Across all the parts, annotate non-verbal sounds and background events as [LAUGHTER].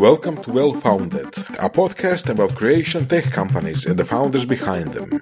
Welcome to Well Founded, a podcast about creation tech companies and the founders behind them.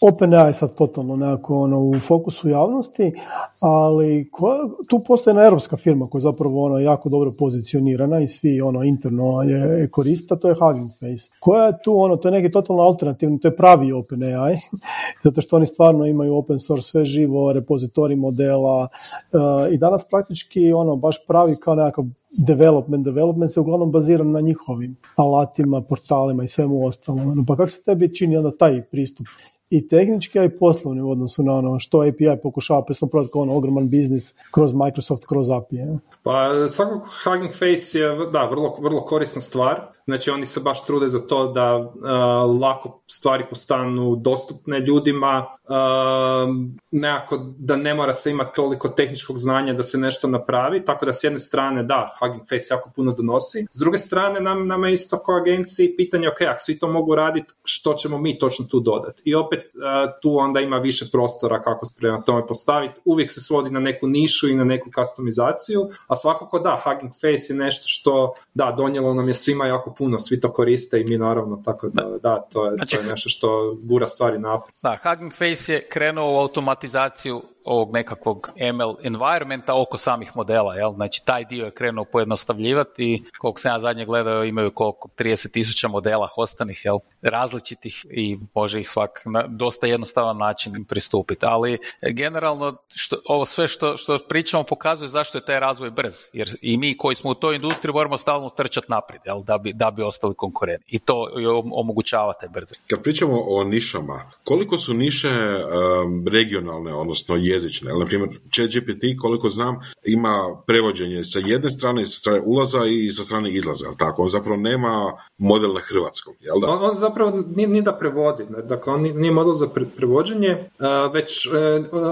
OpenAI sad totalno nekako ono, u fokusu javnosti, ali koja, tu postoji jedna europska firma koja je zapravo ono, jako dobro pozicionirana i svi ono, interno je korista, to je Hugging Face. Koja je tu, ono, to je neki totalno alternativni, to je pravi OpenAI, [LAUGHS] zato što oni stvarno imaju open source sve živo, repozitori modela uh, i danas praktički ono, baš pravi kao nekakav development, development se uglavnom bazira na njihovim alatima, portalima i svemu ostalom. Ono, pa kako se tebi čini onda taj pristup? I tehnički, a i poslovni u odnosu na ono što API pokušava prodati kao ono ogroman biznis kroz Microsoft, kroz API. Pa svakako Hugging Face je da, vrlo, vrlo korisna stvar. Znači oni se baš trude za to da uh, lako stvari postanu dostupne ljudima, uh, nekako da ne mora se imati toliko tehničkog znanja da se nešto napravi, tako da s jedne strane da, Hugging Face jako puno donosi. S druge strane nam, nama je isto kao agenciji pitanje, ok, ako svi to mogu raditi, što ćemo mi točno tu dodati? I opet uh, tu onda ima više prostora kako se prema tome postaviti. Uvijek se svodi na neku nišu i na neku customizaciju, a svakako da, Hugging Face je nešto što, da, donijelo nam je svima jako puno, svi to koriste i mi naravno, tako da, da, to je, znači, to je nešto što gura stvari naprijed. Da, Hugging Face je krenuo u automatizaciju ovog nekakvog ML environmenta oko samih modela, jel? Znači taj dio je krenuo pojednostavljivati koliko sam ja zadnje gledao imaju koliko 30 tisuća modela hostanih, jel? Različitih i može ih svak na dosta jednostavan način pristupiti, ali generalno što, ovo sve što, što pričamo pokazuje zašto je taj razvoj brz, jer i mi koji smo u toj industriji moramo stalno trčati naprijed, jel? Da bi, da bi ostali konkurentni i to omogućava taj brzi. Kad pričamo o nišama, koliko su niše um, regionalne, odnosno jezične. Na primjer, ChatGPT, koliko znam, ima prevođenje sa jedne strane, sa strane ulaza i sa strane izlaza, jel tako? On zapravo nema model na hrvatskom, jel da? On, on zapravo nije, nije, da prevodi, dakle, on nije model za prevođenje, već uh,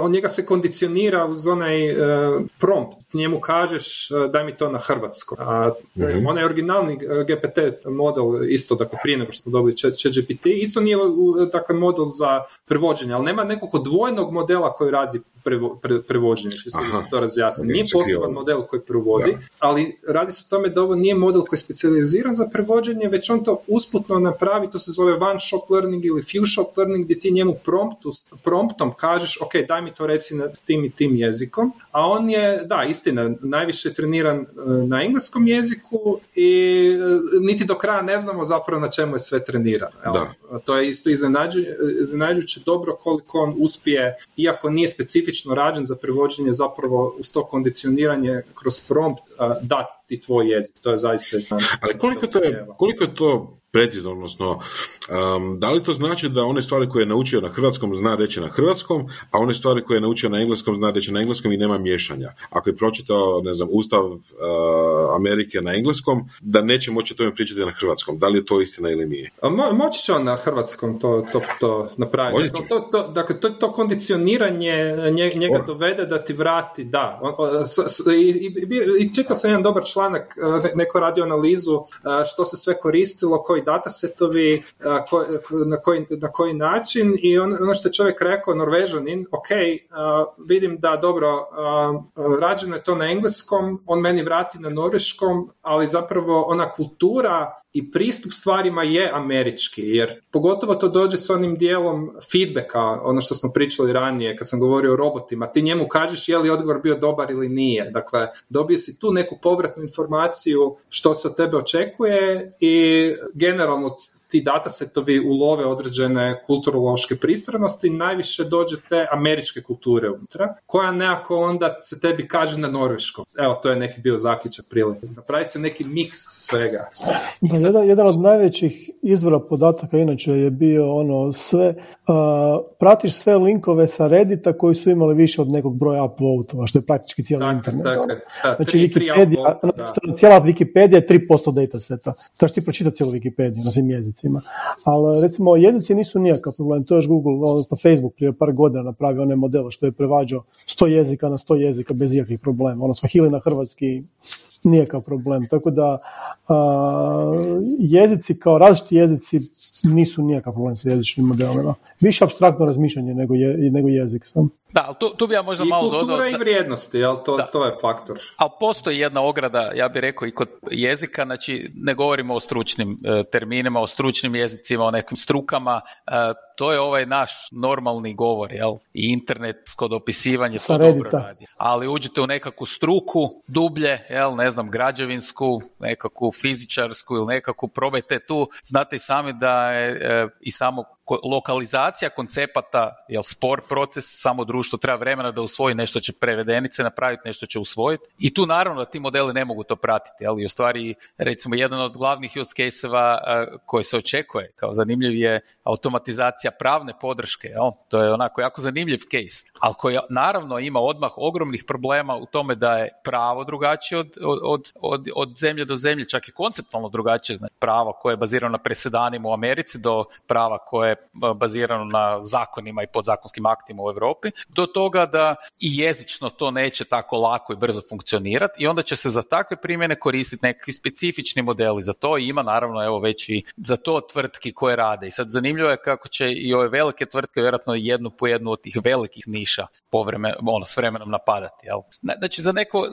on njega se kondicionira uz onaj uh, prompt. Njemu kažeš uh, daj mi to na hrvatskom. A, mm Onaj originalni GPT model isto, dakle, prije nego što smo dobili ChatGPT, isto nije dakle, model za prevođenje, ali nema nekog dvojnog modela koji radi prevo, pre, prevođenje, što se to razjasni. Nije poseban model koji provodi, ali radi se o tome da ovo nije model koji je specijaliziran za prevođenje, već on to usputno napravi, to se zove one shot learning ili few shot learning, gdje ti njemu promptu, promptom kažeš, ok, daj mi to reci na tim i tim jezikom, a on je, da, istina, najviše treniran e, na engleskom jeziku i e, niti do kraja ne znamo zapravo na čemu je sve trenirano. Da. To je isto iznenađujuće dobro koliko on uspije, iako nije specifično specifično rađen za prevođenje zapravo uz to kondicioniranje kroz prompt dati ti tvoj jezik. To je zaista Ali koliko, to je, koliko je to precizno, odnosno um, da li to znači da one stvari koje je naučio na hrvatskom zna reći na hrvatskom, a one stvari koje je naučio na engleskom zna reći na engleskom i nema miješanja. Ako je pročitao, ne znam, Ustav uh, Amerike na engleskom, da neće moći tome pričati na hrvatskom. Da li je to istina ili nije? Mo, moći će on na hrvatskom to, to, to napraviti. To, to, to, dakle, to, to kondicioniranje njega dovede da ti vrati, da. I, i, i čitao sam jedan dobar članak, neko radio analizu što se sve koristilo, koji datasetovi, na koji, na koji način i ono što je čovjek rekao, norvežanin, ok, vidim da dobro, rađeno je to na engleskom, on meni vrati na norveškom, ali zapravo ona kultura i pristup stvarima je američki, jer pogotovo to dođe s onim dijelom feedbacka, ono što smo pričali ranije kad sam govorio o robotima, ti njemu kažeš je li odgovor bio dobar ili nije. Dakle, dobije si tu neku povratnu informaciju što se od tebe očekuje i generalno ti datasetovi ulove određene kulturološke pristranosti, najviše dođe te američke kulture unutra, koja nekako onda se tebi kaže na norveškom. Evo, to je neki bio zaključak prilike. Napravi se neki miks svega. Pa jedan, jedan od najvećih izvora podataka inače je bio ono sve, uh, pratiš sve linkove sa Reddita koji su imali više od nekog broja upvotova, što je praktički cijeli internet. Tako, ono. znači, Wikipedia, ono, cijela Wikipedia je 3% dataseta. To ti pročitati cijelu Wikipedia na svim jezicima. Ali recimo jezici nisu nijakav problem, to je još Google, odnosno Facebook prije par godina napravio one modele što je prevađao 100 jezika na 100 jezika bez ikakvih problema. Ono Swahili na hrvatski Nijekav problem. Tako da jezici kao različiti jezici nisu nijekav problem sa jezičnim modelima. Više abstraktno razmišljanje nego, je, nego jezik sam. Da, ali tu, tu bi ja možda I malo dodao... I i vrijednosti, jel? To, to je faktor. Ali postoji jedna ograda, ja bih rekao, i kod jezika, znači ne govorimo o stručnim e, terminima, o stručnim jezicima, o nekim strukama, e, to je ovaj naš normalni govor, jel? I internetsko dopisivanje to dobro radi. Ali uđete u nekakvu struku, dublje, jel, ne znam, građevinsku, nekakvu fizičarsku ili nekakvu, probajte tu, znate i sami da je e, i samo lokalizacija koncepata, jel spor proces, samo društvo treba vremena da usvoji nešto će prevedenice napraviti, nešto će usvojiti. I tu naravno da ti modeli ne mogu to pratiti, ali u stvari recimo jedan od glavnih use case-eva koji se očekuje kao zanimljiv je automatizacija pravne podrške, jel? to je onako jako zanimljiv case, ali koji naravno ima odmah ogromnih problema u tome da je pravo drugačije od, od, od, od zemlje do zemlje, čak i konceptualno drugačije, znači pravo koje je bazirano na presedanima u Americi do prava koje je bazirano na zakonima i podzakonskim aktima u Europi, do toga da i jezično to neće tako lako i brzo funkcionirati i onda će se za takve primjene koristiti neki specifični modeli za to i ima naravno evo već i za to tvrtki koje rade. I sad zanimljivo je kako će i ove velike tvrtke vjerojatno jednu po jednu od tih velikih niša povreme, ono, s vremenom napadati. Jel? Znači za, neko,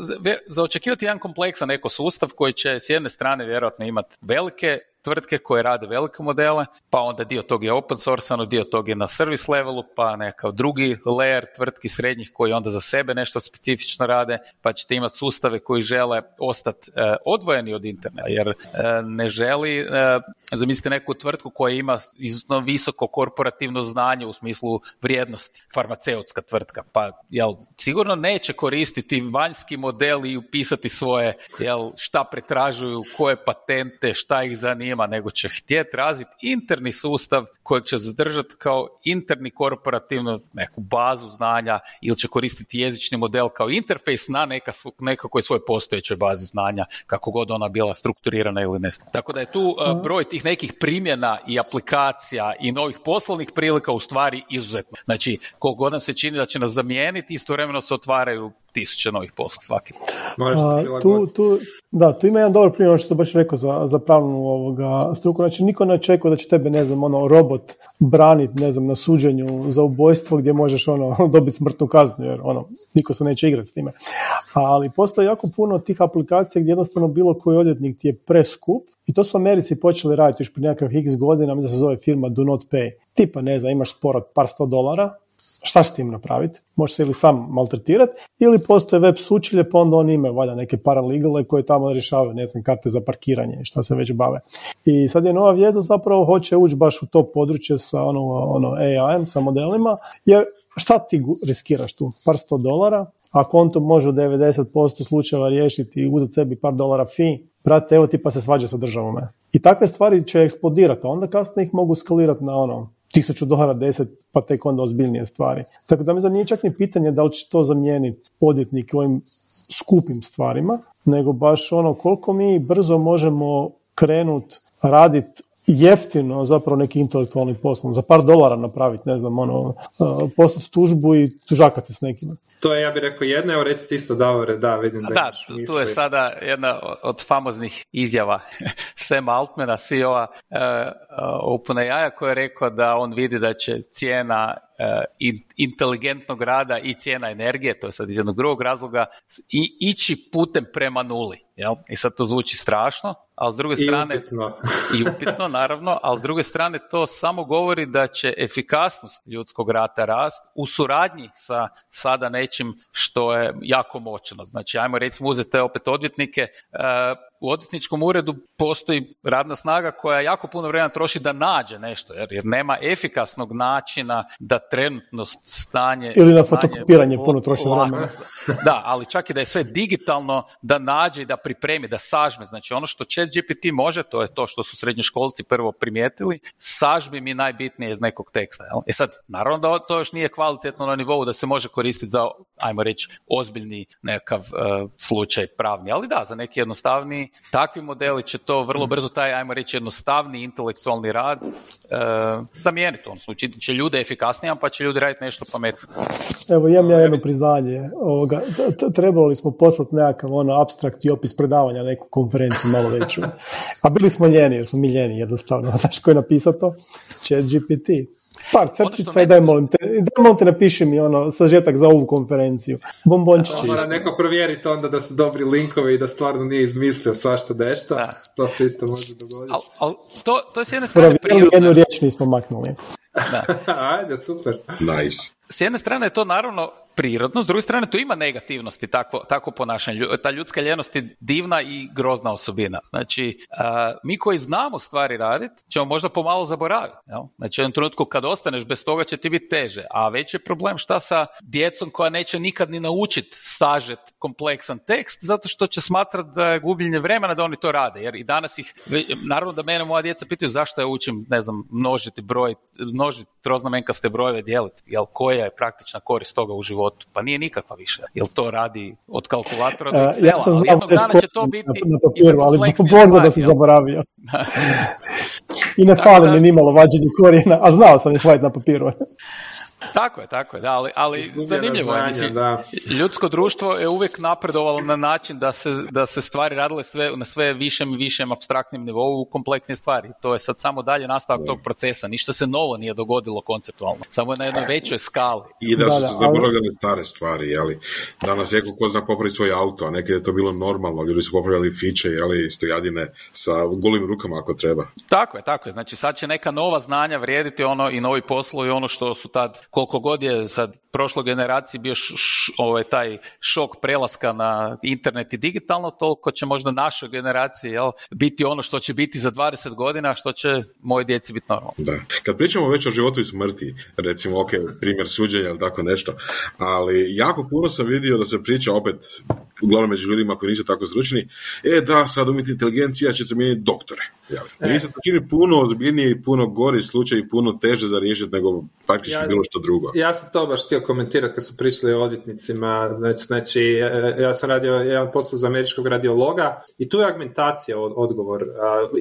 za, očekivati jedan kompleksan ekosustav koji će s jedne strane vjerojatno imati velike tvrtke koje rade velike modele, pa onda dio tog je open source, dio tog je na service levelu, pa neka drugi layer tvrtki srednjih koji onda za sebe nešto specifično rade, pa ćete imati sustave koji žele ostati e, odvojeni od interneta, jer e, ne želi, e, zamislite neku tvrtku koja ima izuzetno visoko korporativno znanje u smislu vrijednosti, farmaceutska tvrtka, pa jel, sigurno neće koristiti vanjski model i upisati svoje, jel, šta pretražuju, koje patente, šta ih zanima, nego će htjeti razviti interni sustav kojeg će zadržati kao interni korporativnu neku bazu znanja ili će koristiti jezični model kao interfejs na neka, nekakvoj svoj postojećoj bazi znanja, kako god ona bila strukturirana ili ne. Tako da je tu uh, broj tih nekih primjena i aplikacija i novih poslovnih prilika u stvari izuzetno. Znači, koliko god nam se čini da će nas zamijeniti, istovremeno se otvaraju tisuće novih posla svaki. tu, tu, da, tu ima jedan dobar primjer, ono što sam baš rekao za, za pravnu ovoga struku. Znači, niko ne očekuje da će tebe, ne znam, ono, robot braniti, ne znam, na suđenju za ubojstvo gdje možeš, ono, [LAUGHS] dobiti smrtnu kaznu, jer, ono, niko se neće igrati s time. Ali postoji jako puno tih aplikacija gdje jednostavno bilo koji odvjetnik ti je preskup i to su Americi počeli raditi još prije nekakvih x godina, mislim da se zove firma Do Not Pay. Tipa, ne znam, imaš spor od par sto dolara, šta s tim napraviti? Možeš se ili sam maltretirati ili postoje web sučilje pa onda oni imaju valjda neke paralegale koje tamo rješavaju, ne znam, karte za parkiranje i šta se već bave. I sad je nova vijezda zapravo hoće ući baš u to područje sa ono, ono AI-em, sa modelima, jer šta ti riskiraš tu? Par sto dolara, ako on to može u 90% slučajeva riješiti i uzeti sebi par dolara fi, brate, evo ti pa se svađa sa državom. I takve stvari će eksplodirati, a onda kasnije ih mogu skalirati na ono tisuću dolara, deset, pa tek onda ozbiljnije stvari. Tako da mi za nije čak ni pitanje da li će to zamijeniti odvjetnike ovim skupim stvarima, nego baš ono koliko mi brzo možemo krenut raditi jeftino zapravo neki intelektualni poslom, za par dolara napraviti, ne znam, ono, uh, poslati tužbu i tužakati s nekima. To je, ja bih rekao, jedna, evo recite isto Davore, da, vidim da Da, tu je sada jedna od famoznih izjava [LAUGHS] Sam Altmana, CEO-a uh, OpenAI-a, koji je rekao da on vidi da će cijena uh, inteligentnog rada i cijena energije, to je sad iz jednog drugog razloga, i ići putem prema nuli. Jel? I sad to zvuči strašno, ali s druge strane... I upitno. I upitno, naravno, ali s druge strane to samo govori da će efikasnost ljudskog rata rast u suradnji sa sada nečim što je jako moćno. Znači, ajmo recimo uzeti opet odvjetnike, e, u odvjetničkom uredu postoji radna snaga koja jako puno vremena troši da nađe nešto, jer, jer nema efikasnog načina da trenutno stanje... Ili na fotokopiranje puno troši vremena. Da, ali čak i da je sve digitalno, da nađe i da pripremi, da sažme. Znači ono što chat GPT može, to je to što su srednjoškolci prvo primijetili, sažmi mi najbitnije iz nekog teksta. Jel? E sad, naravno da to još nije kvalitetno na nivou da se može koristiti za, ajmo reći, ozbiljni nekakav uh, slučaj pravni, ali da, za neki jednostavni takvi modeli će to vrlo brzo taj, ajmo reći, jednostavni intelektualni rad e, zamijeniti. On će ljude efikasnijima, pa će ljudi raditi nešto pametno. Evo, imam ja jedno priznanje. Ovoga, trebali smo poslati nekakav ono abstrakt i opis predavanja neku konferenciju malo veću. [LAUGHS] A bili smo ljeni, jer smo mi ljeni jednostavno. [LAUGHS] Znaš ko je napisao to? Chat GPT. Par crtica i daj molim te, daj molim te napiši mi ono sažetak za ovu konferenciju. Bombončići. Mora neko provjeriti onda da su dobri linkovi i da stvarno nije izmislio svašta nešto. To se isto može dogoditi. Al, al, to, to je s jedne strane prirodno. jednu riječ nismo maknuli. Da. [LAUGHS] Ajde, super. Nice. S jedne strane je to naravno prirodno, s druge strane to ima negativnosti, takvo, takvo ponašanje. Ta ljudska ljenost je divna i grozna osobina. Znači, mi koji znamo stvari raditi, ćemo možda pomalo zaboraviti. Jel? Znači, u jednom trenutku kad ostaneš bez toga će ti biti teže. A veći je problem šta sa djecom koja neće nikad ni naučiti sažet kompleksan tekst, zato što će smatrati da je gubljenje vremena da oni to rade. Jer i danas ih, naravno da mene moja djeca pitaju zašto ja učim, ne znam, množiti broj, množiti troznamenkaste brojeve dijeliti. Jel, koja je praktična korist toga u životu? Životu. Pa nije nikakva više. Jel to radi od kalkulatora do Excela? Ja sam ali jednog dana će to biti na papiru, ali da se zaboravio. I ne fali mi nimalo vađenje korijena, a znao sam ih na papiru. Tako je, tako je, da, ali, ali zanimljivo je. Mislim, da. Ljudsko društvo je uvijek napredovalo na način da se, da se stvari radile sve, na sve višem i višem abstraktnim nivou u kompleksne stvari. To je sad samo dalje nastavak tog procesa. Ništa se novo nije dogodilo konceptualno. Samo je na jednoj većoj skali. I da su se zaboravljali stare stvari, jeli. Danas je ko zna popraviti svoj auto, a nekad je to bilo normalno. Ljudi su popravljali fiće, jeli, stojadine sa golim rukama ako treba. Tako je, tako je. Znači sad će neka nova znanja vrijediti ono i novi poslovi, ono što su tad koliko god je sad prošloj generaciji bio š, ovaj, taj šok prelaska na internet i digitalno, toliko će možda našoj generaciji jel, biti ono što će biti za 20 godina, što će moje djeci biti normalno. Da. Kad pričamo već o životu i smrti, recimo, ok, primjer suđenja ili tako nešto, ali jako puno sam vidio da se priča opet, uglavnom među ljudima koji nisu tako stručni, e da, sad umjetna inteligencija će se mijeniti doktore. E. se to čini puno ozbiljnije i puno gori slučaj i puno teže za riješiti nego praktički bilo što drugo. Ja sam to baš htio komentirati kad smo pričali o odvjetnicima. Znači, znači, ja sam radio jedan posao za američkog radiologa i tu je argumentacija od, odgovor.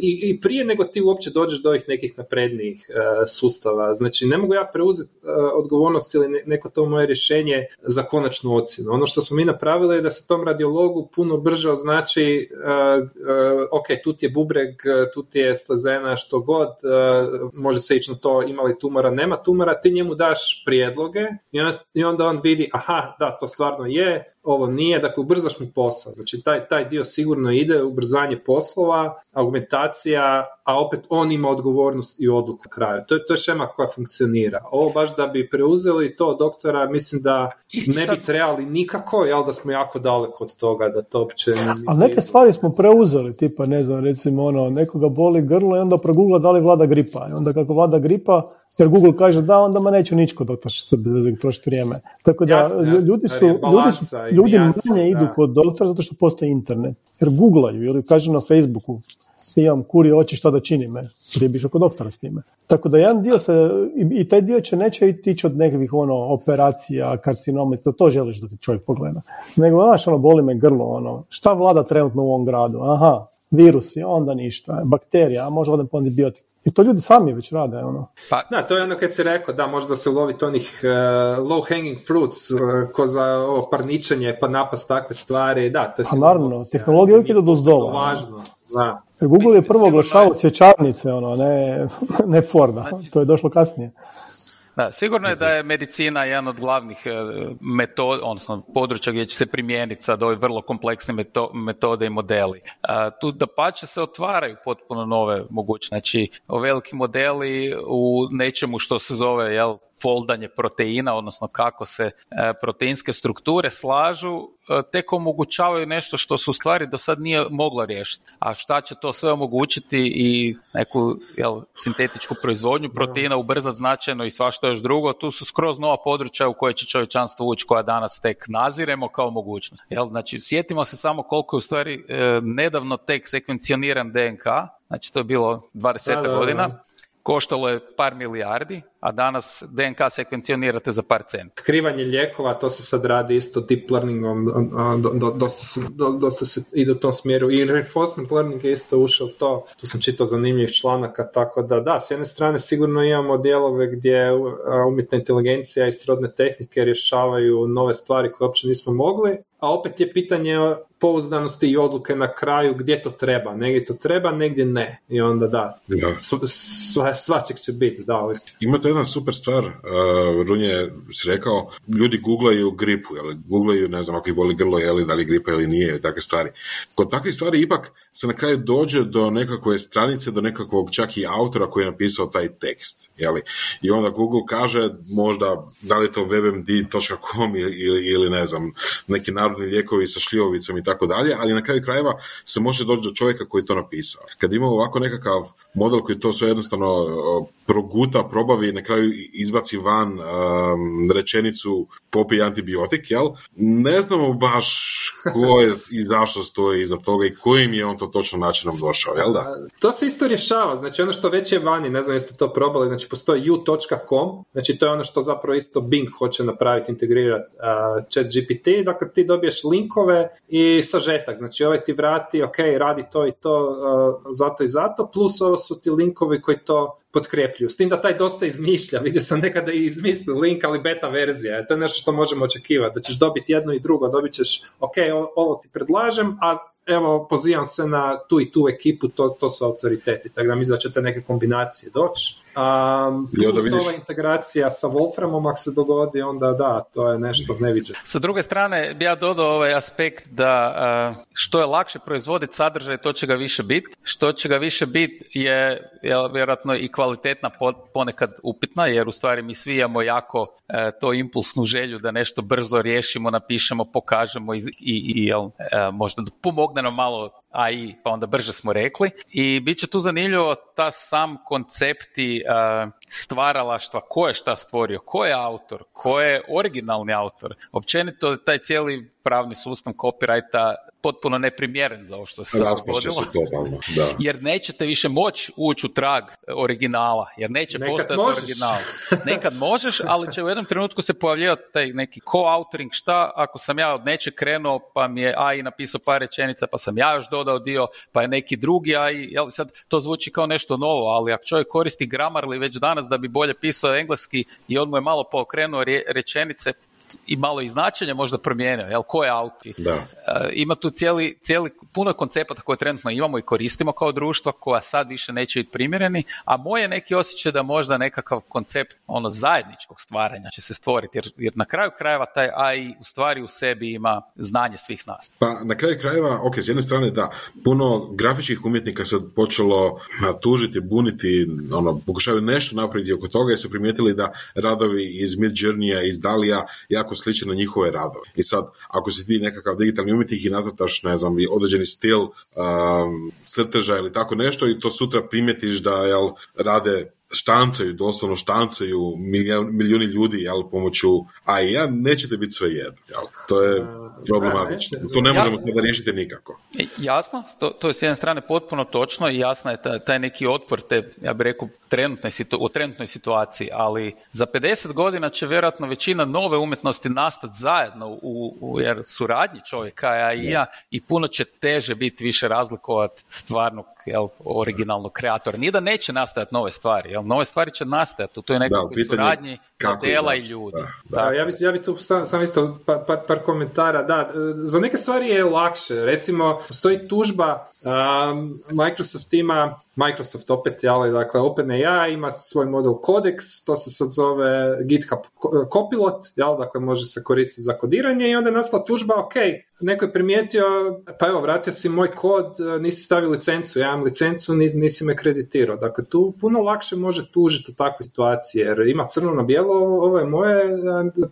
I, I, prije nego ti uopće dođeš do ovih nekih naprednijih e, sustava. Znači, ne mogu ja preuzeti e, odgovornost ili neko to moje rješenje za konačnu ocjenu. Ono što smo mi napravili je da se tom radiologu puno brže označi ok, tu ti je bubreg, tu ti je slezena, što god, može se ići na to ima li tumora, nema tumora, ti njemu daš prijedloge i onda on vidi, aha, da, to stvarno je, ovo nije, dakle ubrzaš mu posao. Znači taj, taj dio sigurno ide, ubrzanje poslova, argumentacija, a opet on ima odgovornost i odluku na kraju. To je, to je šema koja funkcionira. Ovo baš da bi preuzeli to doktora, mislim da ne bi trebali nikako, jel da smo jako daleko od toga da to uopće... A neke stvari smo preuzeli, tipa ne znam, recimo ono, nekoga boli grlo i onda progugla da li vlada gripa. I onda kako vlada gripa, jer Google kaže da, onda ma neću ničko doktor se trošiti vrijeme. Tako da ljudi su, ljudi su ljudi manje idu kod doktora zato što postoji internet. Jer googlaju ili kažu na Facebooku imam kuri oči šta da činim me. Prije biš kod doktora s time. Tako da jedan dio se, i, taj dio će neće ići od nekakvih ono, operacija, karcinoma, to, to želiš da ti čovjek pogleda. Nego, znaš, ono, boli me grlo, ono, šta vlada trenutno u ovom gradu? Aha, virusi, onda ništa, bakterija, a možda odem po antibiotik. I to ljudi sami već rade. Ono. Pa, da, to je ono kad si rekao, da, možda se uloviti onih uh, low hanging fruits, uh, ko za ovo parničenje, pa napast takve stvari, da, to je A naravno, tehnologija uvijek ide do zdola. Važno, da. Google je prvo oglašavao cvjećarnice, ono, ne, [LAUGHS] ne Forda, znači, to je došlo kasnije. Da, sigurno je da je medicina jedan od glavnih e, metoda, odnosno područja gdje će se primijeniti sad ove vrlo kompleksne metode i modeli. Tu da pače se otvaraju potpuno nove mogućnosti. Znači, veliki modeli u nečemu što se zove jel, foldanje proteina, odnosno kako se e, proteinske strukture slažu, e, tek omogućavaju nešto što se u stvari do sad nije moglo riješiti. A šta će to sve omogućiti i neku jel, sintetičku proizvodnju proteina ubrzati značajno i svašta još drugo, tu su skroz nova područja u koje će čovječanstvo ući koja danas tek naziremo kao mogućnost. Jel, znači, sjetimo se samo koliko je u stvari e, nedavno tek sekvencioniran DNK, znači to je bilo 20 godina, koštalo je par milijardi, a danas DNK sekvencionirate za par cent. Otkrivanje lijekova, to se sad radi isto deep learningom, dosta se, dosta se ide u tom smjeru i reinforcement learning je isto ušao to, tu sam čitao zanimljivih članaka, tako da da, s jedne strane sigurno imamo dijelove gdje umjetna inteligencija i srodne tehnike rješavaju nove stvari koje uopće nismo mogli, a opet je pitanje pouzdanosti i odluke na kraju gdje to treba. Negdje to treba, negdje ne. I onda da, da. Sva, svačeg će biti, da. Ima to jedna super stvar, uh, Runje si rekao, ljudi googlaju gripu, jel, googlaju, ne znam, ako ih boli grlo, jeli, da li gripa ili nije, takve stvari. Kod takvih stvari ipak se na kraju dođe do nekakve stranice, do nekakvog čak i autora koji je napisao taj tekst, jeli. I onda Google kaže možda da li je to webmd.com ili, ili, ili ne znam, neki narodni lijekovi sa šljivovicom i tako dalje, ali na kraju krajeva se može doći do čovjeka koji je to napisao. Kad imamo ovako nekakav model koji to sve jednostavno proguta, probavi i na kraju izbaci van um, rečenicu popij antibiotik, jel? Ne znamo baš ko je i zašto stoji iza toga i kojim je on to točno načinom došao, jel da? To se isto rješava, znači ono što već je vani, ne znam jeste to probali, znači postoji u.com, znači to je ono što zapravo isto Bing hoće napraviti, integrirati uh, chat GPT, dakle ti dobiješ linkove i sažetak, znači ovaj ti vrati, ok, radi to i to, uh, zato i zato, plus ovo su ti linkovi koji to potkrepljuju. S tim da taj dosta izmišlja, vidio sam nekada i izmislio link, ali beta verzija, to je nešto što možemo očekivati, da ćeš dobiti jedno i drugo, dobit ćeš, ok, ovo ti predlažem, a evo, pozivam se na tu i tu ekipu, to, to su autoriteti, tako da mislim da će neke kombinacije doći. Um, plus ova integracija sa Wolframom, ako se dogodi, onda da, to je nešto neviđeno. Sa druge strane, bi ja dodao ovaj aspekt da što je lakše proizvoditi sadržaj, to će ga više biti. Što će ga više biti je, je vjerojatno i kvalitetna ponekad upitna, jer u stvari mi svi imamo jako e, to impulsnu želju da nešto brzo riješimo, napišemo, pokažemo i, i, i jel, e, možda pomogne nam malo AI, pa onda brže smo rekli. I bit će tu zanimljivo ta sam koncepti uh, stvaralaštva, ko je šta stvorio, ko je autor, ko je originalni autor. Općenito taj cijeli pravni sustav copyrighta potpuno neprimjeren za ovo što se dogodilo. da. [LAUGHS] Jer nećete više moći ući u trag originala, jer neće Nekad postati original. [LAUGHS] Nekad možeš, ali će u jednom trenutku se pojavljivati taj neki co-autoring, šta ako sam ja od neće krenuo, pa mi je AI napisao par rečenica, pa sam ja još dodao dio, pa je neki drugi AI, jel, sad to zvuči kao nešto novo, ali ako čovjek koristi Grammarly već danas da bi bolje pisao engleski i on mu je malo pookrenuo rečenice, i malo i značenje možda promijenio, jel, ko je auti. Da. E, ima tu cijeli, cijeli, puno koncepata koje trenutno imamo i koristimo kao društvo, koja sad više neće biti primjereni, a moj je neki osjećaj da možda nekakav koncept ono zajedničkog stvaranja će se stvoriti, jer, jer na kraju krajeva taj AI u stvari u sebi ima znanje svih nas. Pa na kraju krajeva, ok, s jedne strane da, puno grafičkih umjetnika sad počelo tužiti, buniti, ono, pokušavaju nešto napraviti oko toga jer su primijetili da radovi iz Mid Journeya, iz Dalija jako sličan na njihove radove. I sad, ako si ti nekakav digitalni umjetnik i nazvataš, ne znam, određeni stil um, crteža ili tako nešto i to sutra primjetiš da jel, rade štancaju, doslovno štancaju milijuni ljudi jel, pomoću AI-a, nećete biti sve jedno. Jel. To je problematično. To ne možemo sada riješiti nikako. E, jasno, to, to je s jedne strane potpuno točno i jasno je taj, neki otpor te, ja bih rekao, trenutnoj, u trenutnoj situaciji, ali za 50 godina će vjerojatno većina nove umjetnosti nastati zajedno u, u jer suradnji čovjeka i AI-a i puno će teže biti više razlikovati stvarnog jel, originalnog kreatora. Nije da neće nastajati nove stvari, jel, nove stvari će nastajati u toj nekakvoj suradnji modela i ljudi. Da, da. ja, bi, ja bi tu sam, sam isto par, par, par, komentara. Da, za neke stvari je lakše. Recimo, postoji tužba, um, Microsoft ima Microsoft opet, ali dakle OpenAI ima svoj model Codex, to se sad zove GitHub Copilot, jel, dakle može se koristiti za kodiranje i onda je nastala tužba, ok, neko je primijetio, pa evo, vratio si moj kod, nisi stavio licencu, ja imam licencu, nisi me kreditirao. Dakle, tu puno lakše može tužiti u takvoj situaciji, jer ima crno na bijelo, ovo je moje,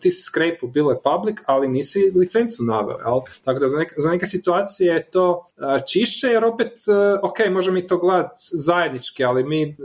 ti si skrepu, bilo je public, ali nisi licencu naveo, jel? Tako da za neke, za neke situacije je to čišće, jer opet, ok, možemo mi to gledati zajednički, ali mi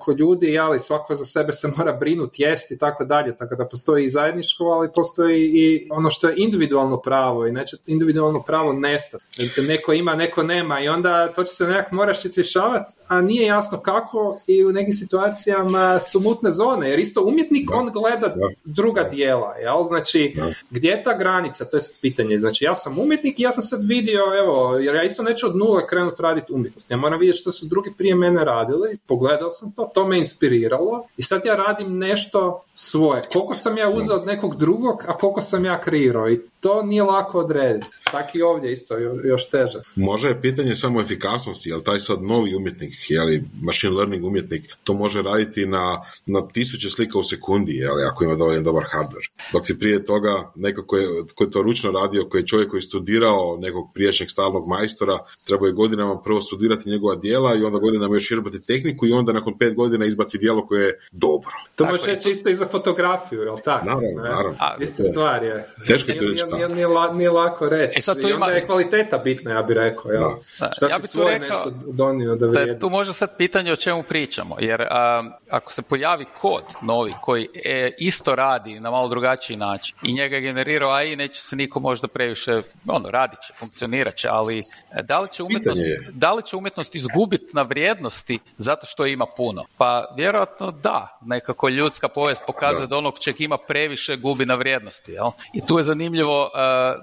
ko ljudi, ali svako za sebe se mora brinuti, jest i tako dalje, tako da postoji i zajedničko, ali postoji i ono što je individualno pravo i neće individualno individualno pravo nestati. Neko ima, neko nema i onda to će se nekako moraš rješavati, a nije jasno kako i u nekim situacijama su mutne zone, jer isto umjetnik on gleda druga dijela, jel? Znači, gdje je ta granica? To je pitanje. Znači, ja sam umjetnik i ja sam sad vidio, evo, jer ja isto neću od nule krenuti raditi umjetnost. Ja moram vidjeti što su drugi prije mene radili, pogledao sam to, to me inspiriralo i sad ja radim nešto svoje. Koliko sam ja uzeo od nekog drugog, a koliko sam ja kreirao i to nije lako odrediti. Tako i ovdje isto još teže. Može je pitanje samo efikasnosti, jel taj sad novi umjetnik, jel machine learning umjetnik, to može raditi na, na tisuće slika u sekundi, jel, ako ima dovoljno dobar hardware. Dok si prije toga neko ko je, ko je to ručno radio, koji je čovjek koji je studirao nekog prijašnjeg stalnog majstora, treba je godinama prvo studirati njegova dijela i onda godinama još vjerbati tehniku i onda nakon pet godina izbaci dijelo koje je dobro. To može reći isto i za fotografiju, jel tako? Naravno, naravno. A, stvar je. Teško je to reći nije, nije, nije, lako reći. E sad, tu ima... I onda je kvaliteta bitna, ja bih rekao. Ja. Da. Šta ja si svoje rekao, nešto donio da vrijedi? Tu može sad pitanje o čemu pričamo, jer a, ako se pojavi kod novi koji e, isto radi na malo drugačiji način i njega generirao AI, neće se niko možda previše, ono, radit će, funkcionirat će, ali e, da li će umjetnost, da li će umjetnost izgubiti na vrijednosti zato što ima puno? Pa vjerojatno da, nekako ljudska povijest pokazuje da, da onog čeg ima previše gubi na vrijednosti, jel? I tu je zanimljivo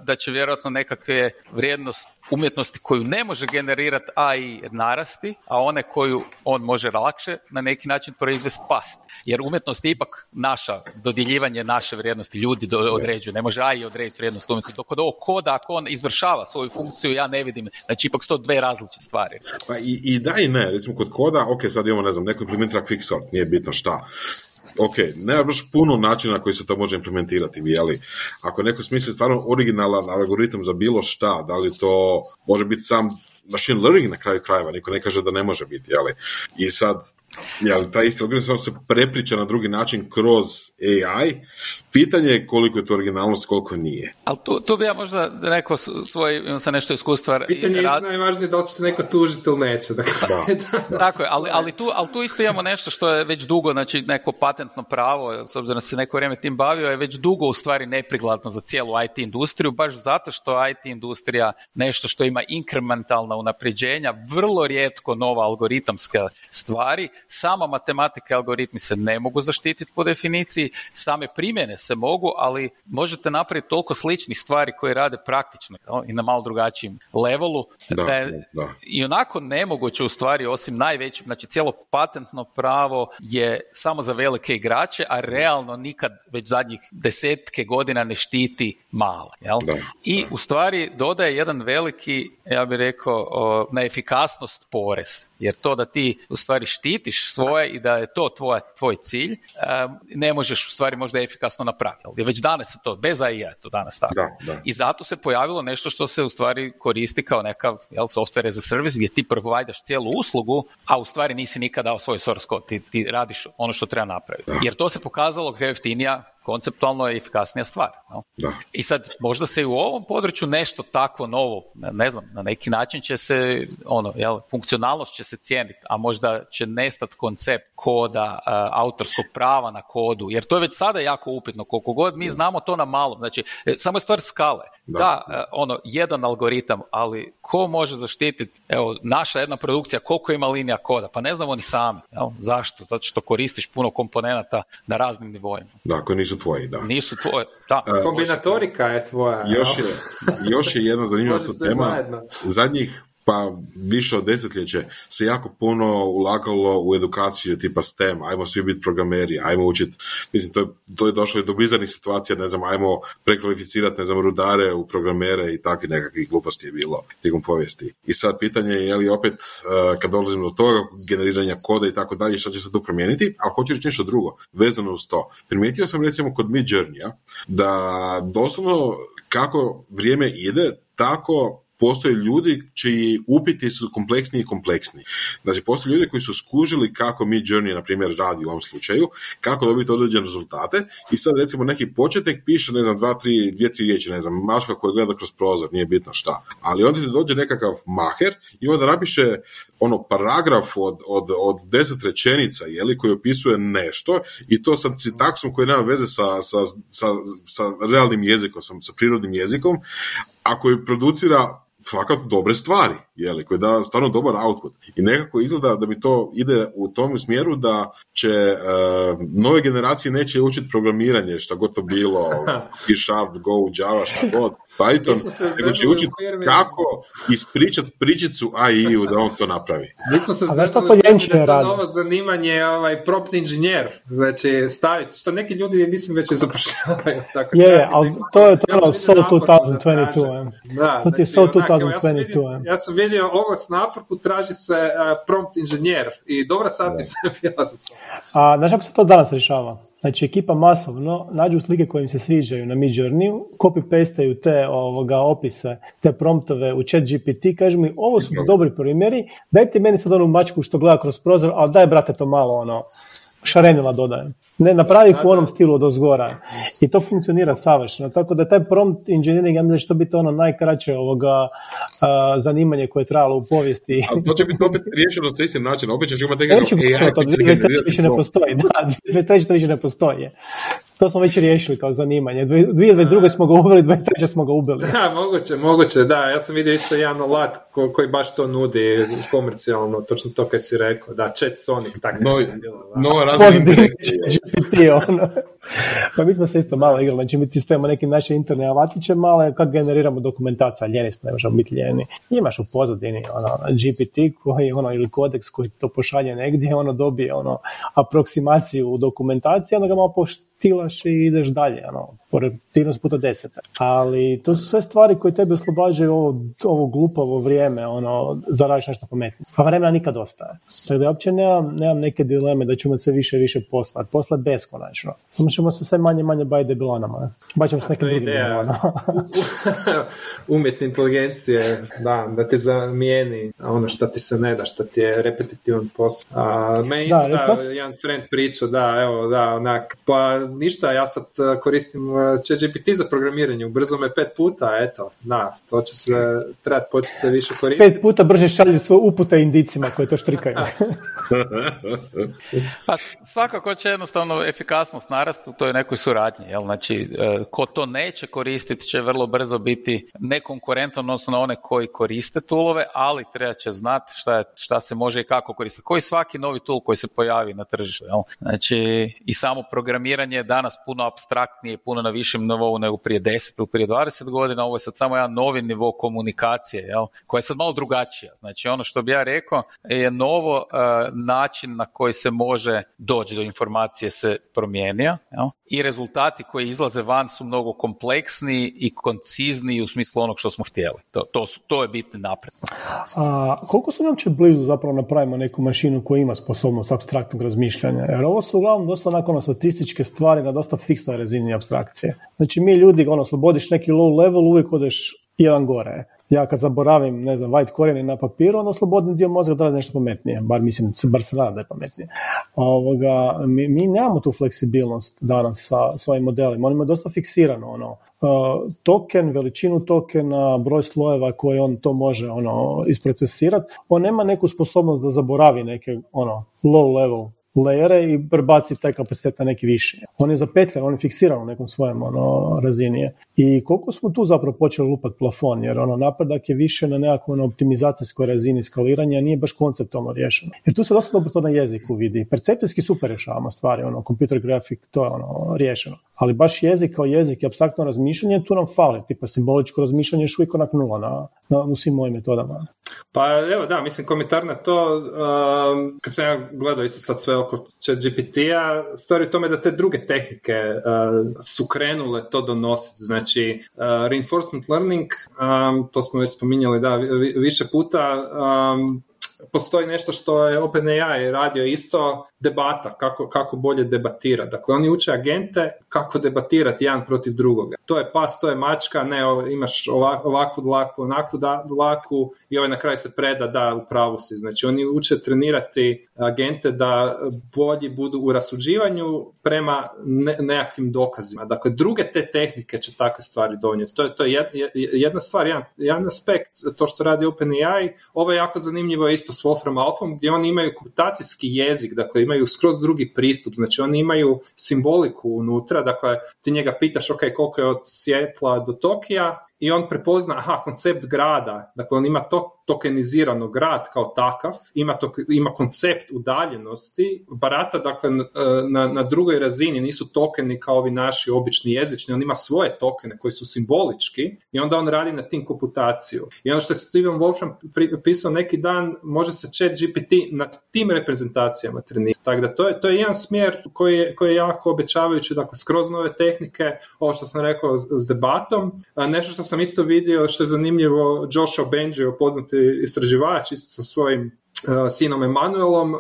da će vjerojatno nekakve vrijednost umjetnosti koju ne može generirati AI narasti, a one koju on može lakše na neki način proizvesti past. Jer umjetnost je ipak naša, dodjeljivanje naše vrijednosti, ljudi do, određuju, ne može AI odrediti vrijednost umjetnosti. Dok od ovog koda, ako on izvršava svoju funkciju, ja ne vidim, znači ipak su to dve različite stvari. Pa i, i da i ne, recimo kod koda, ok, sad imamo, ne znam, neko implementira quicksort, nije bitno šta ok, nema baš puno načina koji se to može implementirati, ali ako neko smisli stvarno originalan algoritam za bilo šta, da li to može biti sam machine learning na kraju krajeva, niko ne kaže da ne može biti, ali i sad jel, taj isti algoritam se prepriča na drugi način kroz AI, pitanje je koliko je to originalnost, koliko nije. Ali tu, tu bi ja možda neko svoj, imam sa nešto iskustva. Pitanje je rad... najvažnije da li ćete neko tužiti ili neće. Da. [LAUGHS] da. Tako je, ali, ali, tu, ali tu isto imamo nešto što je već dugo, znači neko patentno pravo, s obzirom da se neko vrijeme tim bavio, je već dugo u stvari neprigladno za cijelu IT industriju, baš zato što IT industrija nešto što ima inkrementalna unapređenja, vrlo rijetko nova algoritamska stvari, sama matematika i algoritmi se ne mogu zaštititi po definiciji, same primjene se mogu, ali možete napraviti toliko sličnih stvari koje rade praktično i na malo drugačijem levelu, da, da je da. i onako nemoguće u stvari osim najvećim, znači cijelo patentno pravo je samo za velike igrače, a realno nikad već zadnjih desetke godina ne štiti male. Jel? I u stvari dodaje jedan veliki, ja bih rekao, na efikasnost porez. Jer to da ti u stvari štitiš svoje i da je to tvoja, tvoj cilj, ne možeš u stvari možda efikasno napraviti. Već danas je to, bez AI je to danas tako. I zato se pojavilo nešto što se u stvari koristi kao nekav jel, software as a service gdje ti provajdaš cijelu uslugu, a u stvari nisi nikada dao svoj source code. Ti, ti radiš ono što treba napraviti. Jer to se pokazalo kao jeftinija konceptualno je efikasnija stvar. No? Da. I sad, možda se i u ovom području nešto takvo novo, ne znam, na neki način će se, ono, jel, funkcionalnost će se cijeniti, a možda će nestati koncept koda, autorskog prava na kodu, jer to je već sada jako upitno, koliko god mi znamo to na malom, znači, e, samo je stvar skale. Da, da uh, ono, jedan algoritam, ali ko može zaštititi, evo, naša jedna produkcija, koliko ima linija koda, pa ne znamo ni sami, jel? zašto? Zato što koristiš puno komponenata na raznim nivoima. Da, koji nisu tvoji, da. Nisu tvoji, da. Uh, Kombinatorika je tvoja. Još je, još je jedna zanimljiva tema. Zajedno. Zadnjih pa više od desetljeće se jako puno ulagalo u edukaciju tipa STEM, ajmo svi biti programeri, ajmo učiti, mislim, to je, to je došlo do bizarnih situacija, ne znam, ajmo prekvalificirati, ne znam, rudare u programere i takvih nekakvih gluposti je bilo tijekom povijesti. I sad pitanje je, je li opet, uh, kad dolazimo do toga, generiranja koda i tako dalje, što će se tu promijeniti, ali hoću reći nešto drugo, vezano uz to. Primijetio sam recimo kod Mid Journey da doslovno kako vrijeme ide, tako postoje ljudi čiji upiti su kompleksniji i kompleksniji. Znači, postoje ljudi koji su skužili kako mi Journey, na primjer, radi u ovom slučaju, kako dobiti određene rezultate i sad, recimo, neki početnik piše, ne znam, dva, tri, dvije, tri riječi, ne znam, maška koja gleda kroz prozor, nije bitno šta. Ali onda ti dođe nekakav maher i onda napiše ono paragraf od, od, od deset rečenica, jeli, koji opisuje nešto i to sa citaksom koji nema veze sa, sa, sa, sa realnim jezikom, sa, sa prirodnim jezikom, a koji producira fakat dobre stvari, jeli, koji da stvarno dobar output. I nekako izgleda da bi to ide u tom smjeru da će e, nove generacije neće učiti programiranje, šta god to bilo, [LAUGHS] C Sharp, Go, Java, šta god, [LAUGHS] Python, nego će učiti kako ispričati pričicu AI-u da on to napravi. Mi smo se zezali da je to novo zanimanje ovaj, prompt inženjer, znači staviti, što neki ljudi mislim već je zapošljavaju. [LAUGHS] Tako je, yeah, ali to je to ja so 2022. Da, to ti je so 2022. Ja sam vidio oglas na Upworku, traži se uh, prompt inženjer i dobra satnica je bila za to. A znaš kako se to danas rješava? Znači, ekipa masovno nađu slike koje im se sviđaju na Midjourneyu, copy-pastaju te ovoga, opise, te promptove u chat GPT, kažu mi, ovo su dobri primjeri, dajte meni sad onu mačku što gleda kroz prozor, ali daj, brate, to malo, ono, šarenila dodajem. Ne, napravi ih u onom stilu od ozgora. I to funkcionira savršeno. Tako da taj prompt engineering, ja mislim da će to biti ono najkraće ovoga zanimanje koje je trajalo u povijesti. Ali to će biti opet riješeno sa istim načinom. Opet ćeš imati nekako AI. To, više ne postoji. Da, 2023 to više ne postoji. To smo već riješili kao zanimanje. 2022. smo ga uveli, 2023. smo ga ubili. Da, moguće, moguće, da. Ja sam vidio isto jedan alat ko, koji baš to nudi komercijalno, točno to kaj si rekao. Da, Chat Sonic, tako no, Nova GPT, ono. Pa mi smo se isto malo igrali, znači mi ti stavimo neki naše interne alatiće male, kako generiramo dokumentaciju, ljeni smo, ne možemo biti ljeni. Imaš u pozadini ono, GPT koji, ono, ili kodeks koji to pošalje negdje, ono dobije ono, aproksimaciju u dokumentaciji, onda ga malo poštilaš i ideš dalje, ono, produktivnost puta deseta. Ali to su sve stvari koje tebe oslobađaju ovo, ovo glupavo vrijeme, ono, radiš nešto pametnije. Pa vremena nikad ostaje. Tako da uopće nemam, nemam neke dileme da ćemo imati sve više i više posla. Posla je beskonačno. Samo ćemo se sve manje manje baviti debilanama. Baćemo se nekim drugim [LAUGHS] Umjetne inteligencije, da, da ti zamijeni ono što ti se ne da, što ti je repetitivan posao. A, me isto da, jedan friend pričao, da, evo, da, onak, pa ništa, ja sad koristim ChatGPT za programiranje, ubrzo me pet puta, eto, da, to će se trebati početi se više koristiti. Pet puta brže šalje svoje upute indicima koje to štrikaju. [LAUGHS] pa svakako će jednostavno efikasnost narastu u toj nekoj suradnji, jel? Znači, e, ko to neće koristiti će vrlo brzo biti nekonkurentan odnosno one koji koriste toolove, ali treba će znati šta, šta se može i kako koristiti. Koji svaki novi tool koji se pojavi na tržištu, jel? Znači, i samo programiranje je danas puno abstraktnije, puno na višem nivou nego prije 10 ili prije 20 godina, ovo je sad samo jedan novi nivo komunikacije, jel? koja je sad malo drugačija. Znači ono što bi ja rekao je novo uh, način na koji se može doći do informacije se promijenio jel? i rezultati koji izlaze van su mnogo kompleksniji i koncizniji u smislu onog što smo htjeli. To, to, su, to je bitni napred. A koliko su uopće blizu zapravo napravimo neku mašinu koja ima sposobnost abstraktnog razmišljanja? Jer ovo su uglavnom dosta nakon statističke stvari na dosta fiksnoj razini abstrakcije. Znači mi ljudi, ono, slobodiš neki low level, uvijek odeš jedan gore. Ja kad zaboravim, ne znam, white korijeni na papiru, onda slobodni dio mozga da nešto pametnije, bar mislim, bar se da je pametnije. Ovoga, mi, mi nemamo tu fleksibilnost danas sa svojim modelima, on ima dosta fiksirano, ono, uh, token, veličinu tokena, broj slojeva koje on to može ono isprocesirati, on nema neku sposobnost da zaboravi neke ono low level lejere i prebaci taj kapacitet na neki viši. On je zapetljan, on je fiksiran u nekom svojem ono, razini. I koliko smo tu zapravo počeli lupat plafon, jer ono, napredak je više na nekakvoj ono, optimizacijskoj razini skaliranja, nije baš konceptualno riješeno. Jer tu se dosta dobro to na jeziku vidi. Percepcijski super rješavamo stvari, ono, computer graphic, to je ono, riješeno. Ali baš jezik kao jezik i abstraktno razmišljanje, tu nam fali. Tipa simboličko razmišljanje još uvijek onak nula na, na, u svim mojim metodama. Pa evo da, mislim komentar na to, um, kad sam ja gledao isto sad sve oko chat GPT-a, stvari u tome da te druge tehnike uh, su krenule to donositi. Znači, uh, reinforcement learning, um, to smo već spominjali da, više puta, um, postoji nešto što je OpenAI radio isto, debata, kako, kako bolje debatira. Dakle, oni uče agente kako debatirati jedan protiv drugoga. To je pas, to je mačka, ne, imaš ovak, ovakvu dlaku, onakvu dlaku i ovaj na kraju se preda da u pravu si. Znači, oni uče trenirati agente da bolji budu u rasuđivanju prema ne, nekakvim dokazima. Dakle, druge te tehnike će takve stvari donijeti. To je, to je jedna stvar, jedan, jedan aspekt, to što radi OpenAI. Ovo je jako zanimljivo isto s Wolfram Alphom, gdje oni imaju komputacijski jezik, dakle imaju skroz drugi pristup, znači oni imaju simboliku unutra, dakle ti njega pitaš ok koliko je od Sjetla do Tokija i on prepozna, aha, koncept grada, dakle on ima to tokenizirano grad kao takav, ima, to, ima koncept udaljenosti, barata dakle na, na drugoj razini, nisu tokeni kao ovi naši obični jezični, on ima svoje tokene koji su simbolički i onda on radi na tim komputaciju. I ono što je Steven Wolfram pisao neki dan, može se chat GPT nad tim reprezentacijama trenirati. Tako da to je, to je jedan smjer koji je, koji je jako obećavajući, dakle skroz nove tehnike, ovo što sam rekao s debatom. nešto što sam isto vidio, što je zanimljivo, Joshua Bengio, poznati istraživač, isto sa svojim sinom Emanuelom e,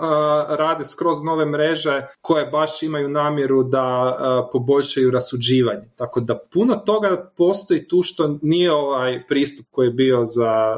rade skroz nove mreže koje baš imaju namjeru da e, poboljšaju rasuđivanje. Tako da puno toga postoji tu što nije ovaj pristup koji je bio za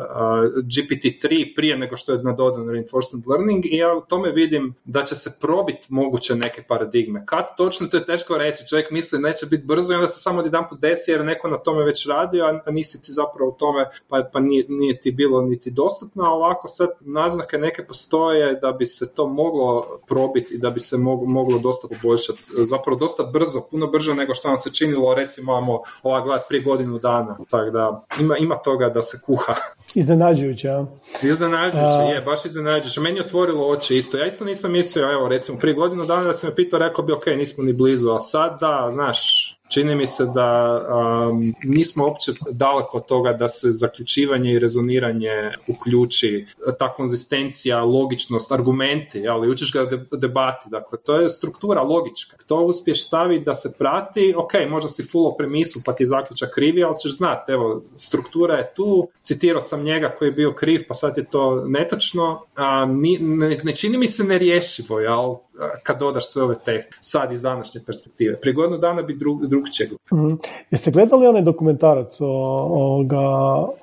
GPT-3 prije nego što je nadodan reinforcement learning i ja u tome vidim da će se probiti moguće neke paradigme. Kad točno, to je teško reći. Čovjek misli neće biti brzo i onda se samo jedan put desi jer neko na tome već radio, a nisi ti zapravo u tome pa, pa nije, nije ti bilo niti dostupno, a ovako sad naznake neke postoje da bi se to moglo probiti i da bi se moglo, moglo dosta poboljšati. Zapravo dosta brzo, puno brže nego što nam se činilo recimo imamo ova gled prije godinu dana. Tako da ima, ima toga da se kuha. [LAUGHS] Iznenađujuće, a? Iznenađujuće, je, baš iznenađujuće. Meni je otvorilo oči isto. Ja isto nisam mislio, evo recimo prije godinu dana da sam me pitao, rekao bi ok, nismo ni blizu, a sad da, znaš, čini mi se da um, nismo uopće daleko od toga da se zaključivanje i rezoniranje uključi, ta konzistencija, logičnost, argumenti, ali učiš ga debati, dakle to je struktura logička. To uspješ staviti da se prati, ok, možda si full premisu pa ti zaključak krivi, ali ćeš znati, evo, struktura je tu, citirao sam njega koji je bio kriv, pa sad je to netočno, a, ne, ne čini mi se nerješivo, jel? Kad dodaš sve ove te sad iz današnje perspektive. Prije godinu dana bi drug, drugčije. Mm. Jeste gledali onaj dokumentarac o, ovoga,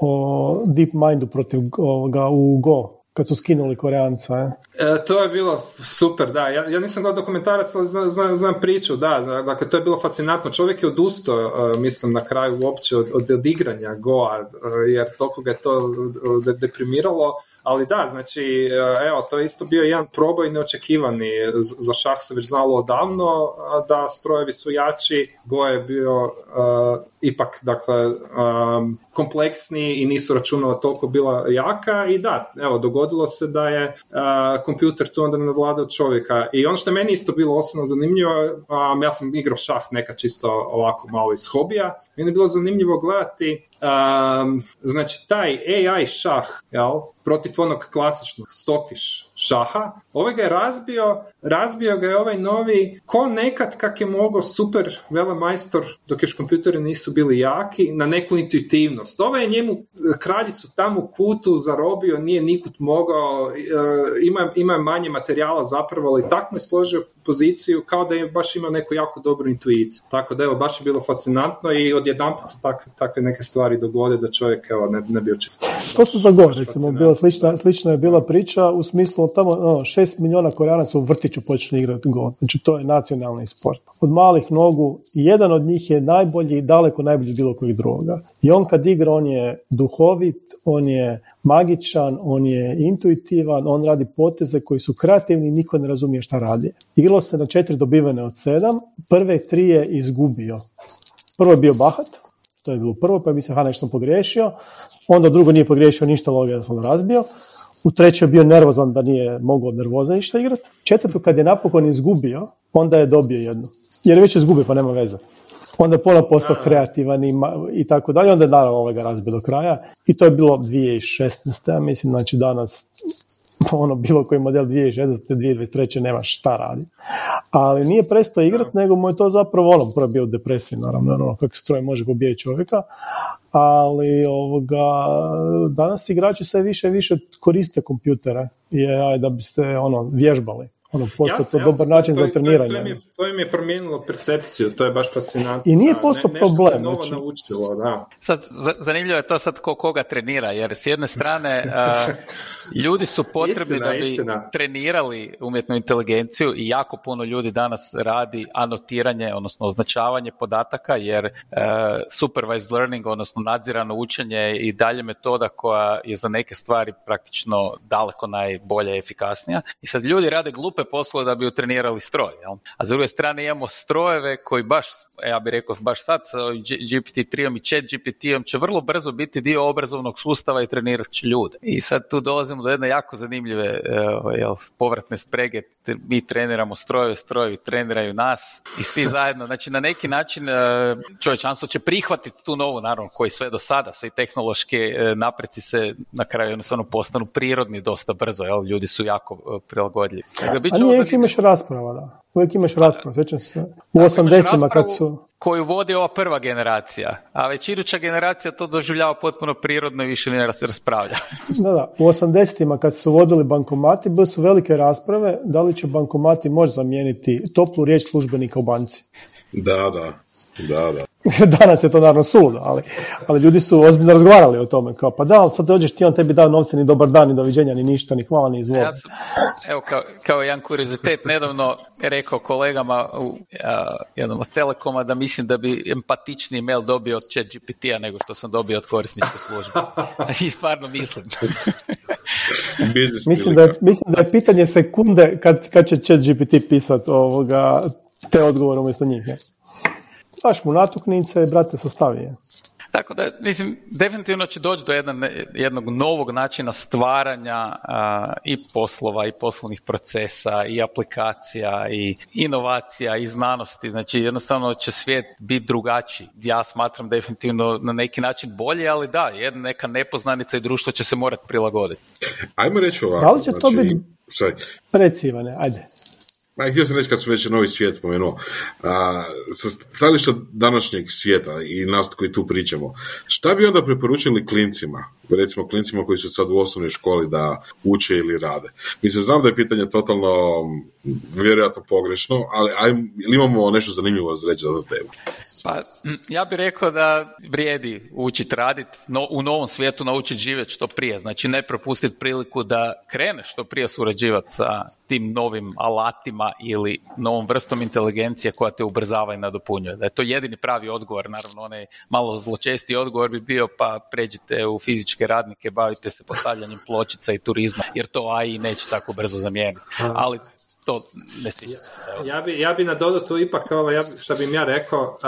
o Deep Mindu protiv ovoga, u Go? kad su skinuli Koreanca. E, to je bilo super, da. Ja, ja nisam gledao dokumentarac, ali znam, znam, znam, priču, da. Dakle, to je bilo fascinantno. Čovjek je odustao, uh, mislim, na kraju uopće od, od, od igranja Goa, uh, jer toliko ga je to deprimiralo ali da, znači, e, evo, to je isto bio jedan proboj neočekivani. Za šah se već znalo odavno da strojevi su jači. Go je bio uh, ipak, dakle, um, kompleksniji i nisu računala toliko bila jaka i da, evo, dogodilo se da je uh, kompjuter tu onda nadvladao čovjeka i ono što je meni isto bilo osobno zanimljivo, um, ja sam igrao šah neka čisto ovako malo iz hobija, meni je bilo zanimljivo gledati Um, znači, taj AI šah, jel, protiv onog klasičnog stockfish šaha, ovaj ga je razbio, razbio ga je ovaj novi, ko nekad kak je mogao super velemajstor, dok još kompjuteri nisu bili jaki, na neku intuitivnost. Ovaj je njemu kraljicu tamo u kutu zarobio, nije nikud mogao, e, ima, ima manje materijala zapravo, ali tako me složio poziciju kao da je baš imao neku jako dobru intuiciju. Tako da evo, baš je bilo fascinantno i odjedanput se takve, takve neke stvari dogode da čovjek evo, ne, ne bi očekao. To su za bila slična, slična je bila priča u smislu tamo ono, šest milijuna koreanaca u vrtiću počne igrati gol. Znači to je nacionalni sport. Od malih nogu, jedan od njih je najbolji daleko najbolji bilo kojeg drugoga. I on kad igra, on je duhovit, on je magičan, on je intuitivan, on radi poteze koji su kreativni i niko ne razumije šta radi. Igralo se na četiri dobivene od sedam, prve tri je izgubio. Prvo je bio Bahat, to je bilo prvo, pa bi se ha nešto pogriješio, onda drugo nije pogriješio ništa, logija sam razbio, u trećoj je bio nervozan da nije mogao nervoza ništa igrati, četvrtu kad je napokon izgubio, onda je dobio jednu, jer je već izgubio pa nema veze. Onda je pola postao kreativan i, i tako dalje, onda je naravno ovaj ga razbio do kraja i to je bilo 2016. Ja mislim, znači danas [LAUGHS] ono bilo koji model 2016. 2023. nema šta radi. Ali nije prestao igrat, nego mu je to zapravo ono, prvo bio depresivno, naravno, ono, kako stroj može pobijeti čovjeka, ali ovoga, danas igrači sve više i više koriste kompjutere aj, da biste ono, vježbali ono, postoje to dobar način za treniranje. To, to, to, im je promijenilo percepciju, to je baš fascinantno. I nije postao ne, problem. Se novo znači. naučilo, da. Sad, zanimljivo je to sad ko koga trenira, jer s jedne strane ljudi su potrebni da bi istina. trenirali umjetnu inteligenciju i jako puno ljudi danas radi anotiranje, odnosno označavanje podataka, jer uh, supervised learning, odnosno nadzirano učenje i dalje metoda koja je za neke stvari praktično daleko najbolja i efikasnija. I sad ljudi rade glupe te poslove da bi utrenirali stroj. Jel? A s druge strane imamo strojeve koji baš, ja bih rekao baš sad sa GPT-3 i chat GPT-om će vrlo brzo biti dio obrazovnog sustava i trenirat će ljude. I sad tu dolazimo do jedne jako zanimljive e, jel, povratne sprege. Mi treniramo strojeve, strojevi treniraju nas i svi [LAUGHS] zajedno. Znači na neki način e, čovječanstvo će prihvatiti tu novu, naravno, koji sve do sada, svi tehnološki e, napreci se na kraju jednostavno postanu prirodni dosta brzo, jel? ljudi su jako prilagodljivi. A nije uvijek imaš rasprava, da. Uvijek imaš raspravu, sjećam se. U 80 kad su... Koju vodi ova prva generacija, a već iduća generacija to doživljava potpuno prirodno i više ne se raspravlja. [LAUGHS] da, da. U 80 kad su vodili bankomati, bile su velike rasprave da li će bankomati moći zamijeniti toplu riječ službenika u banci. Da, da. Da, da. [LAUGHS] Danas je to naravno suludo, ali, ali ljudi su ozbiljno razgovarali o tome. Kao, pa da, ali sad dođeš ti, on tebi dao novce, ni dobar dan, ni doviđenja, ni ništa, ni hvala, ni izvoli. Ja sam, evo, kao, kao jedan kuriozitet, nedavno rekao kolegama u jednom od Telekoma da mislim da bi empatični mail dobio od chat GPT-a nego što sam dobio od korisničke službe. [LAUGHS] I stvarno mislim. [LAUGHS] mislim, da je, mislim da je pitanje sekunde kad, kad će chat GPT pisati ovoga, te odgovore umjesto njih. Daš mu natuknice, brate, sastavi je. Tako da, mislim, definitivno će doći do jedna, jednog novog načina stvaranja i poslova i poslovnih procesa i aplikacija i inovacija i znanosti. Znači, jednostavno će svijet biti drugačiji. Ja smatram definitivno na neki način bolje, ali da, jedna neka nepoznanica i društvo će se morati prilagoditi. Ajmo reći ovako. Da li će to znači, biti... Sorry. ajde. Ma, htio sam reći kad sam već novi svijet spomenuo, a, sa stajališta današnjeg svijeta i nas koji tu pričamo, šta bi onda preporučili klincima, recimo klincima koji su sad u osnovnoj školi da uče ili rade? Mislim, znam da je pitanje totalno vjerojatno pogrešno, ali aj, imamo nešto zanimljivo za reći za tu temu? Pa, ja bih rekao da vrijedi učiti raditi, no, u novom svijetu naučiti živjeti što prije. Znači ne propustiti priliku da kreneš što prije surađivati sa tim novim alatima ili novom vrstom inteligencije koja te ubrzava i nadopunjuje. Da je to jedini pravi odgovor, naravno onaj malo zločesti odgovor bi bio pa pređite u fizičke radnike, bavite se postavljanjem pločica i turizma, jer to AI neće tako brzo zamijeniti. Ali to ne Ja, bi, ja bi nadodao tu ipak, ovo, ja, što bih ja rekao,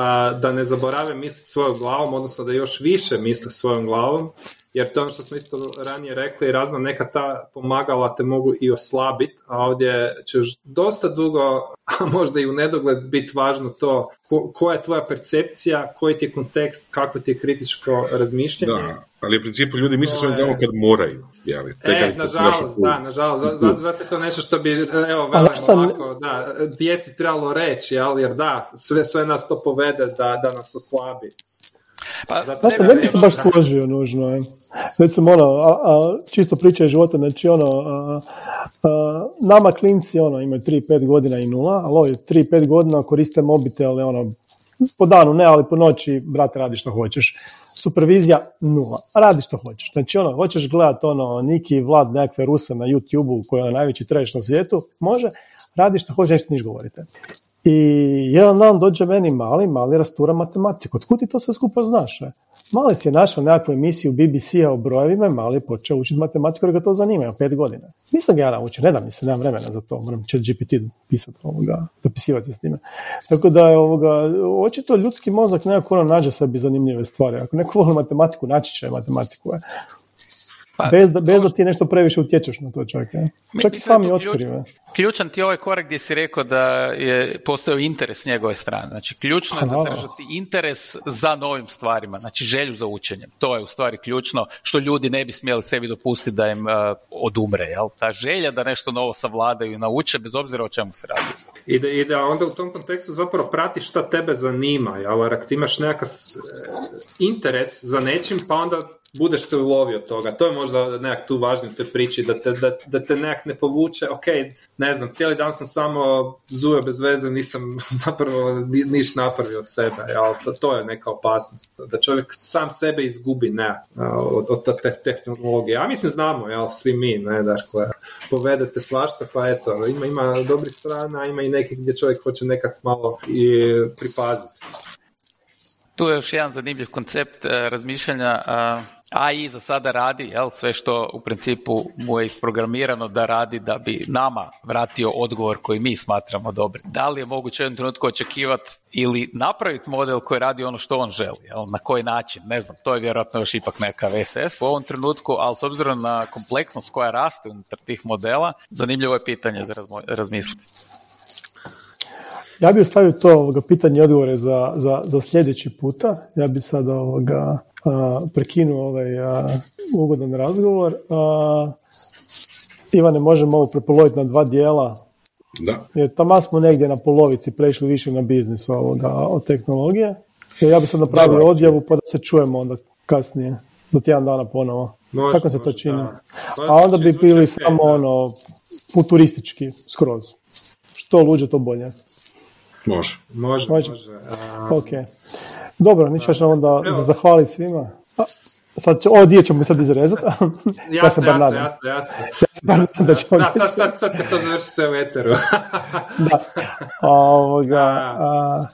da ne zaborave misliti svojom glavom, odnosno da još više misle svojom glavom, jer to ono što smo isto ranije rekli, razno neka ta pomagala te mogu i oslabiti, a ovdje će još dosta dugo, [LAUGHS] a možda i u nedogled biti važno to koja je tvoja percepcija, koji ti je kontekst, kakvo ti je kritičko razmišljanje. Da, ali u principu ljudi misle svojim glavom kad moraju. Jeli, e, nažalost, da, nažalost, zato, zato je to nešto što bi, evo, velimo ovako, da, djeci trebalo reći, jer da, sve, sve nas to povede da, da nas oslabi. Pa, Zato ne bi se baš složio nužno. Je. Recimo, ono, a, a, čisto priča života, znači ono, a, nama klinci ono, imaju 3-5 godina i nula, ali ovi 3-5 godina koriste mobitel, ono, po danu ne, ali po noći, brate, radi što hoćeš. Supervizija nula. Radi što hoćeš. Znači, ono, hoćeš gledati ono, Niki Vlad nekakve Ruse na YouTube-u koji je najveći treš na svijetu, može, radi što hoćeš, nešto niš govorite. I jedan dan dođe meni mali, mali rastura matematiku. Otkud ti to sve skupa znaš? Ne? Mali si je našao nekakvu emisiju BBC-a o brojevima i mali je počeo učiti matematiku jer ga to zanima, ima pet godina. Nisam ga ja naučio, ne da mi se, nemam vremena za to, moram će GPT pisati ovoga, dopisivati s njime. Tako da je ovoga, očito ljudski mozak nekako ono nađe sebi zanimljive stvari. Ako neko voli matematiku, naći će matematiku. Je. Pa, bez, da, bez da ti nešto previše utječeš na to čak. Ja? Čak i sami otkrive. Ključan ti je ovaj korak gdje si rekao da je postojao interes s njegove strane. Znači, ključno je zadržati interes za novim stvarima, znači želju za učenjem. To je u stvari ključno što ljudi ne bi smjeli sebi dopustiti da im uh, odumre. Jel? Ta želja da nešto novo savladaju i nauče, bez obzira o čemu se radi. I da, i da onda u tom kontekstu zapravo prati šta tebe zanima. Jel? Ako ti imaš nekakav e, interes za nečim, pa onda budeš se ulovio toga. To je možda nekak tu važno u toj priči, da te, da, da te nekak ne povuče, ok, ne znam, cijeli dan sam samo zujao bez veze, nisam [LAUGHS] zapravo niš napravio od sebe, jel? To, to je neka opasnost, da čovjek sam sebe izgubi, ne, od, od te tehnologije. Ja mislim znamo, jel, svi mi, ne, dakle, povedete svašta, pa eto, ima, ima dobri strana, ima i neki gdje čovjek hoće nekak malo i pripaziti. Tu je još jedan zanimljiv koncept e, razmišljanja. AI za sada radi, jel, sve što u principu mu je isprogramirano da radi da bi nama vratio odgovor koji mi smatramo dobri. Da li je moguće u jednom trenutku očekivati ili napraviti model koji radi ono što on želi, jel, na koji način, ne znam, to je vjerojatno još ipak neka VSF u ovom trenutku, ali s obzirom na kompleksnost koja raste unutar tih modela, zanimljivo je pitanje za razmisliti. Ja bih ostavio to ovoga, pitanje i odgovore za, za, za sljedeći puta. Ja bih sad ovoga, a, prekinuo ovaj a, ugodan razgovor. A, Ivane, možemo ovo prepoloviti na dva dijela. Da. Jer tamo smo negdje na polovici prešli više na biznis ovoga, od tehnologije. Jer ja bih sad napravio odjavu pa da se čujemo onda kasnije, do tjedan dana ponovo. Može, Kako se to čini? A onda bi bili samo ono futuristički skroz. Što luđe, to bolje. Može. Može, može. Ok. Dobro, ništa ćemo onda zahvaliti svima. Sad će, ovo dio ćemo sad izrezati. [LAUGHS] ja se bar nadam. Jasno, jasno. Ja se da ćemo da, sad, sad, sad kad to završi sve u eteru. [LAUGHS] da. Ovoga, a,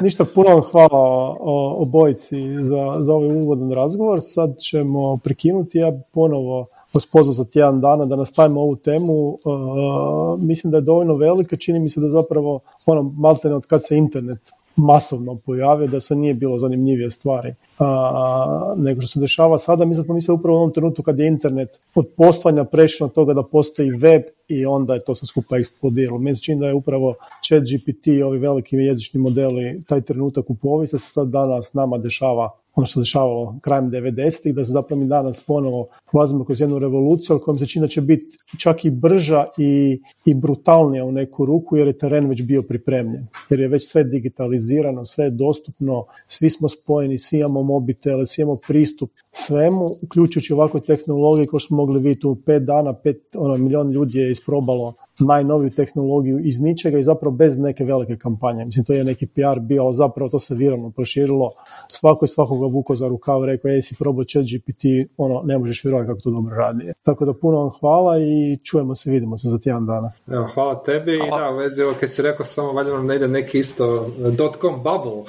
ništa, puno vam hvala obojici za, za ovaj uvodan razgovor. Sad ćemo prekinuti. Ja ponovo vas za tjedan dana da nastavimo ovu temu. Uh, mislim da je dovoljno velika, čini mi se da zapravo ono, maltene od kad se internet masovno pojavio, da se nije bilo zanimljivije stvari a, nego što se dešava sada. Mi smo mislili upravo u onom trenutku kad je internet od postojanja prešao od toga da postoji web i onda je to sve skupa eksplodiralo. Meni se čini da je upravo chat GPT ovi veliki jezični modeli taj trenutak u povijesti se sad danas nama dešava ono što se dešavalo krajem 90-ih, da smo zapravo mi danas ponovo ulazimo kroz jednu revoluciju, ali kojom se čini da će biti čak i brža i, i brutalnija u neku ruku, jer je teren već bio pripremljen. Jer je već sve digitalizirano, sve je dostupno, svi smo spojeni, svi imamo mobitele, svi imamo pristup svemu, uključujući ovakve tehnologije koje smo mogli vidjeti u pet dana, pet ono, milijon ljudi je isprobalo najnoviju tehnologiju iz ničega i zapravo bez neke velike kampanje. Mislim, to je neki PR bio, ali zapravo to se viralno proširilo. Svako je svakoga vuko za rukav, rekao, jesi probao chat GPT, ono, ne možeš vjerovati kako to dobro radi. Tako da puno vam hvala i čujemo se, vidimo se za tjedan dana. Evo, hvala tebi i da, u vezi ovo, kad si rekao, samo valjda nam ne ide neki isto dot.com bubble.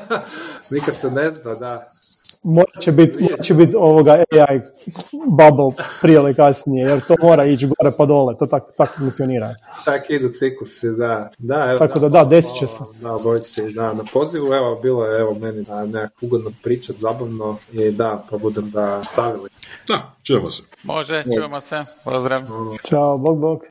[LAUGHS] Nikad se ne zna, da. Morat će biti će bit ovoga AI bubble prije ili kasnije, jer to mora ići gore pa dole, to tako tak funkcionira. Tak idu ciklusi, da. da evo, tako da, da, desit će se. Da, bojci, da, na pozivu, evo, bilo je, evo, meni da nekako ugodno pričat, zabavno i da, pa budem da stavili. Da, čujemo se. Može, čujemo se, pozdrav. Ćao, bog, bog.